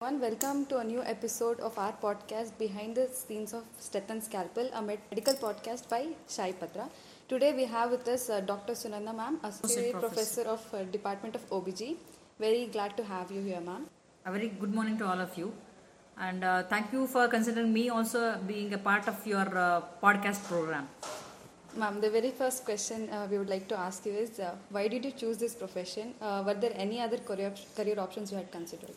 everyone. Welcome to a new episode of our podcast, Behind the Scenes of Steth and Scalpel, a medical podcast by Shai Patra. Today we have with us uh, Dr. Sunanda ma'am, Associate Professor. Professor of uh, Department of OBG. Very glad to have you here, ma'am. A very good morning to all of you. And uh, thank you for considering me also being a part of your uh, podcast program. Ma'am, the very first question uh, we would like to ask you is uh, why did you choose this profession? Uh, were there any other career, career options you had considered?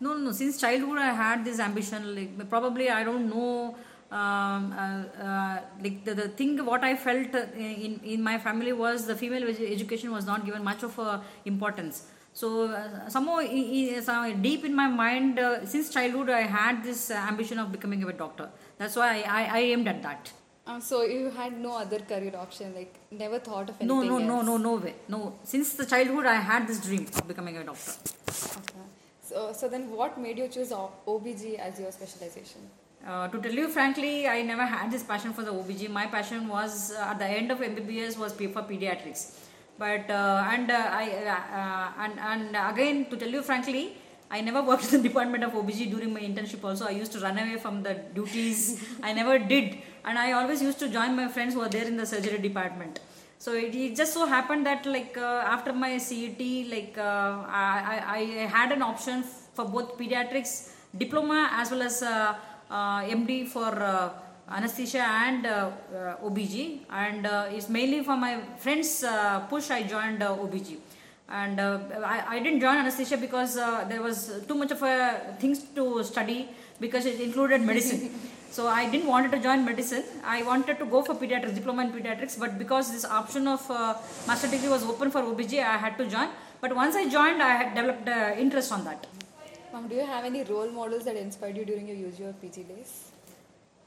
No, no, since childhood I had this ambition. Like probably I don't know. Um, uh, uh, like the, the thing what I felt in in my family was the female education was not given much of uh, importance. So uh, somehow i- i- some- deep in my mind, uh, since childhood I had this ambition of becoming a doctor. That's why I, I, I aimed at that. Uh, so you had no other career option, like never thought of anything No, no, no, no, no way. No. Since the childhood, I had this dream of becoming a doctor. So, so then what made you choose OBG as your specialization? Uh, to tell you frankly, I never had this passion for the OBG. My passion was uh, at the end of MBBS was for pediatrics. But uh, and uh, I uh, uh, and and again to tell you frankly, I never worked in the department of OBG during my internship. Also, I used to run away from the duties. I never did, and I always used to join my friends who were there in the surgery department. So it, it just so happened that like uh, after my CET, like uh, I, I had an option for both pediatrics diploma as well as uh, uh, MD for uh, anesthesia and uh, OBG, and it's mainly for my friends' push I joined OBG. And I, I didn't join anesthesia because there was too much of a things to study because it included medicine. So I didn't wanted to join medicine. I wanted to go for pediatrics, diploma in pediatrics, but because this option of uh, master degree was open for OBG, I had to join. But once I joined, I had developed uh, interest on that. Mom, do you have any role models that inspired you during your UG or PG days?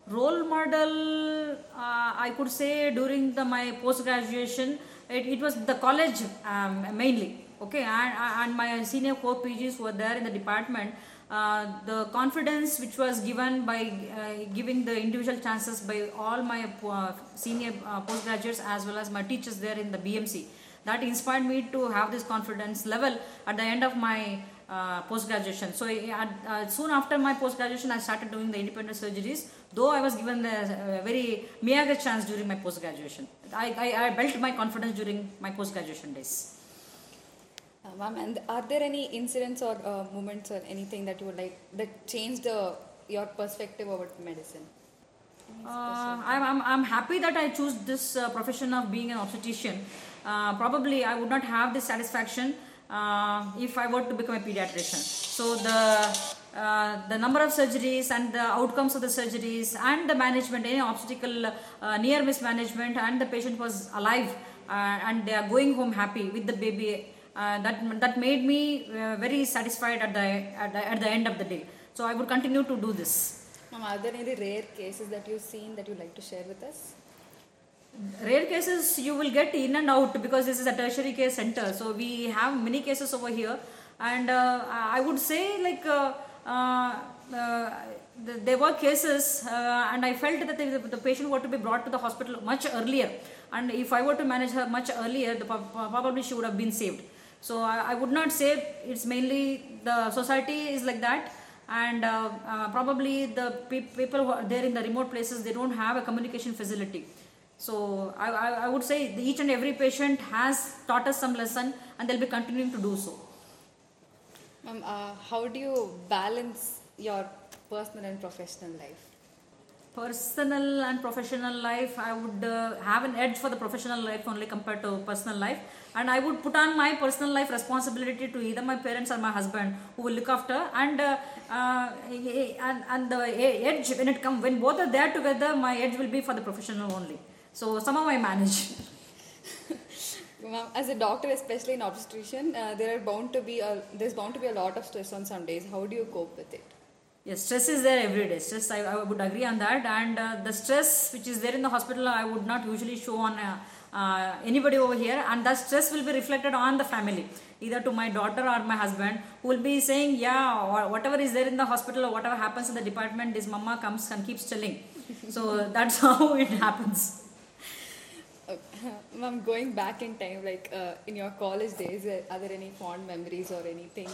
Role model, uh, I could say during the my post graduation, it, it was the college um, mainly. Okay, and, and my senior core PGs were there in the department. Uh, the confidence which was given by uh, giving the individual chances by all my uh, senior uh, postgraduates as well as my teachers there in the BMC that inspired me to have this confidence level at the end of my uh, post graduation. So uh, soon after my post graduation, I started doing the independent surgeries. Though I was given the uh, very meager chance during my post graduation, I, I, I built my confidence during my post graduation days. Uh, ma'am, and are there any incidents or uh, moments or anything that you would like that changed the, your perspective about medicine? Uh, I'm, I'm, I'm happy that I chose this uh, profession of being an obstetrician. Uh, probably I would not have this satisfaction uh, if I were to become a pediatrician. So the uh, the number of surgeries and the outcomes of the surgeries and the management, any obstacle uh, near mismanagement, and the patient was alive uh, and they are going home happy with the baby. Uh, that that made me uh, very satisfied at the, at the at the end of the day. So I would continue to do this. Ma'am, are there any rare cases that you've seen that you'd like to share with us? rare cases you will get in and out because this is a tertiary care center so we have many cases over here and uh, i would say like uh, uh, uh, there were cases uh, and i felt that the, the patient were to be brought to the hospital much earlier and if i were to manage her much earlier the, probably she would have been saved so I, I would not say it's mainly the society is like that and uh, uh, probably the pe- people who are there in the remote places they don't have a communication facility so I, I, I would say each and every patient has taught us some lesson and they'll be continuing to do so. Ma'am, uh, how do you balance your personal and professional life? Personal and professional life, I would uh, have an edge for the professional life only compared to personal life, and I would put on my personal life responsibility to either my parents or my husband who will look after, and uh, uh, and and the edge when it come when both are there together, my edge will be for the professional only. So somehow I manage. As a doctor, especially in obstetrician, uh, there are bound to be a, there's bound to be a lot of stress on some days. How do you cope with it? Yes, stress is there every day. Stress, I, I would agree on that. And uh, the stress which is there in the hospital, I would not usually show on uh, uh, anybody over here. And that stress will be reflected on the family, either to my daughter or my husband, who will be saying, yeah, or whatever is there in the hospital or whatever happens in the department, this mama comes and keeps telling. so that's how it happens. Ma'am, going back in time, like uh, in your college days, are there any fond memories or anything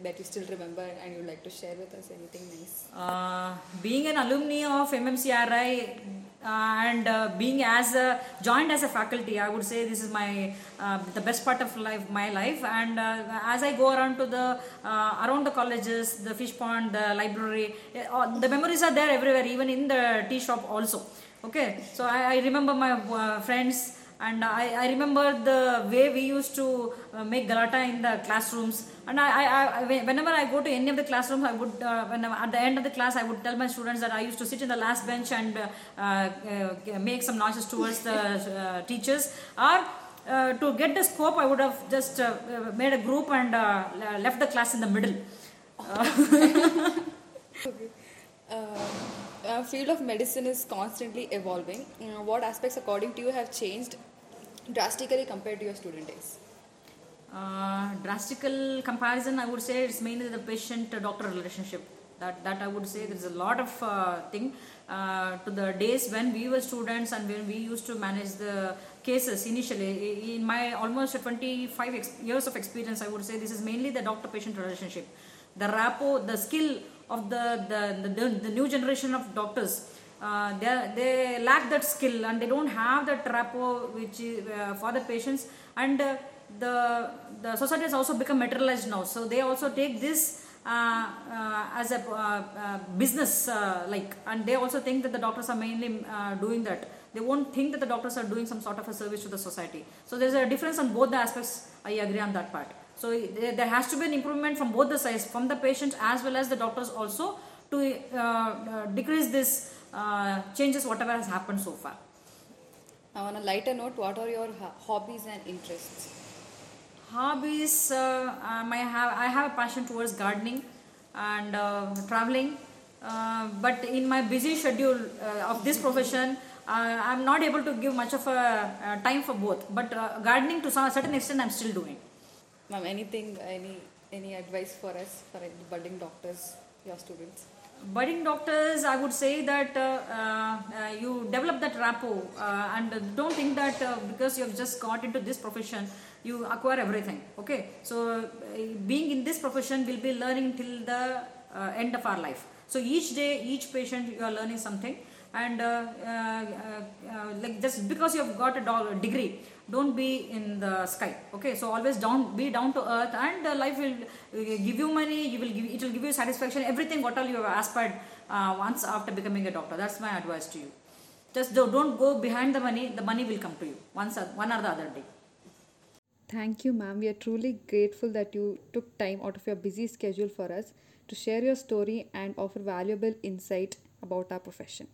that you still remember and you'd like to share with us? Anything nice? Uh, being an alumni of MMCRI uh, and uh, being as a, joined as a faculty, I would say this is my uh, the best part of life, my life. And uh, as I go around to the uh, around the colleges, the fish pond, the library, the memories are there everywhere, even in the tea shop also. Okay, so I, I remember my friends and I, I remember the way we used to uh, make galata in the classrooms and I, I, I whenever I go to any of the classrooms I would uh, whenever, at the end of the class I would tell my students that I used to sit in the last bench and uh, uh, make some noises towards the uh, teachers or uh, to get the scope I would have just uh, made a group and uh, left the class in the middle okay. Uh, field of medicine is constantly evolving. Uh, what aspects, according to you, have changed drastically compared to your student days? Uh, drastical comparison, I would say it's mainly the patient-doctor relationship. That that I would say there's a lot of uh, thing uh, to the days when we were students and when we used to manage the cases initially. In my almost 25 ex- years of experience, I would say this is mainly the doctor-patient relationship. The rapport, the skill of the the, the, the new generation of doctors uh, they, they lack that skill and they don't have that rapport which uh, for the patients. And uh, the the society has also become materialized now. So they also take this uh, uh, as a uh, business like and they also think that the doctors are mainly doing that. They won't think that the doctors are doing some sort of a service to the society. So there's a difference on both the aspects. I agree on that part. So there has to be an improvement from both the sides from the patients as well as the doctors also to decrease this uh, changes whatever has happened so far. Now, on a lighter note, what are your hobbies and interests? Hobbies, uh, um, I have I have a passion towards gardening and uh, traveling, uh, but in my busy schedule uh, of this profession, uh, I'm not able to give much of a time for both. But gardening to some certain extent, I'm still doing. Ma'am, anything, any any advice for us for budding doctors, your students? Budding doctors i would say that uh, uh, you develop that rapport uh, and don't think that uh, because you have just got into this profession you acquire everything okay? So uh, being in this profession will be learning till the uh, end of our life. So each day each patient you are learning something and like just because you have got a degree don't be in the sky okay? So always down be down to earth and uh, life will uh, give you money you will give it will give you satisfaction everything what all you have aspired uh, once after becoming a doctor. That's my advice to you. Just don't go behind the money the money will come to you once one or the other day. Thank you ma'am. We are truly grateful that you took time out of your busy schedule for us to share your story and offer valuable insight about our profession